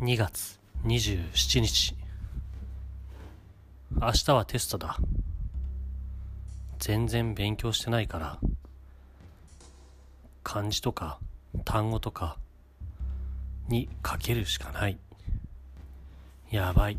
2月27日。明日はテストだ。全然勉強してないから。漢字とか単語とかに書けるしかない。やばい。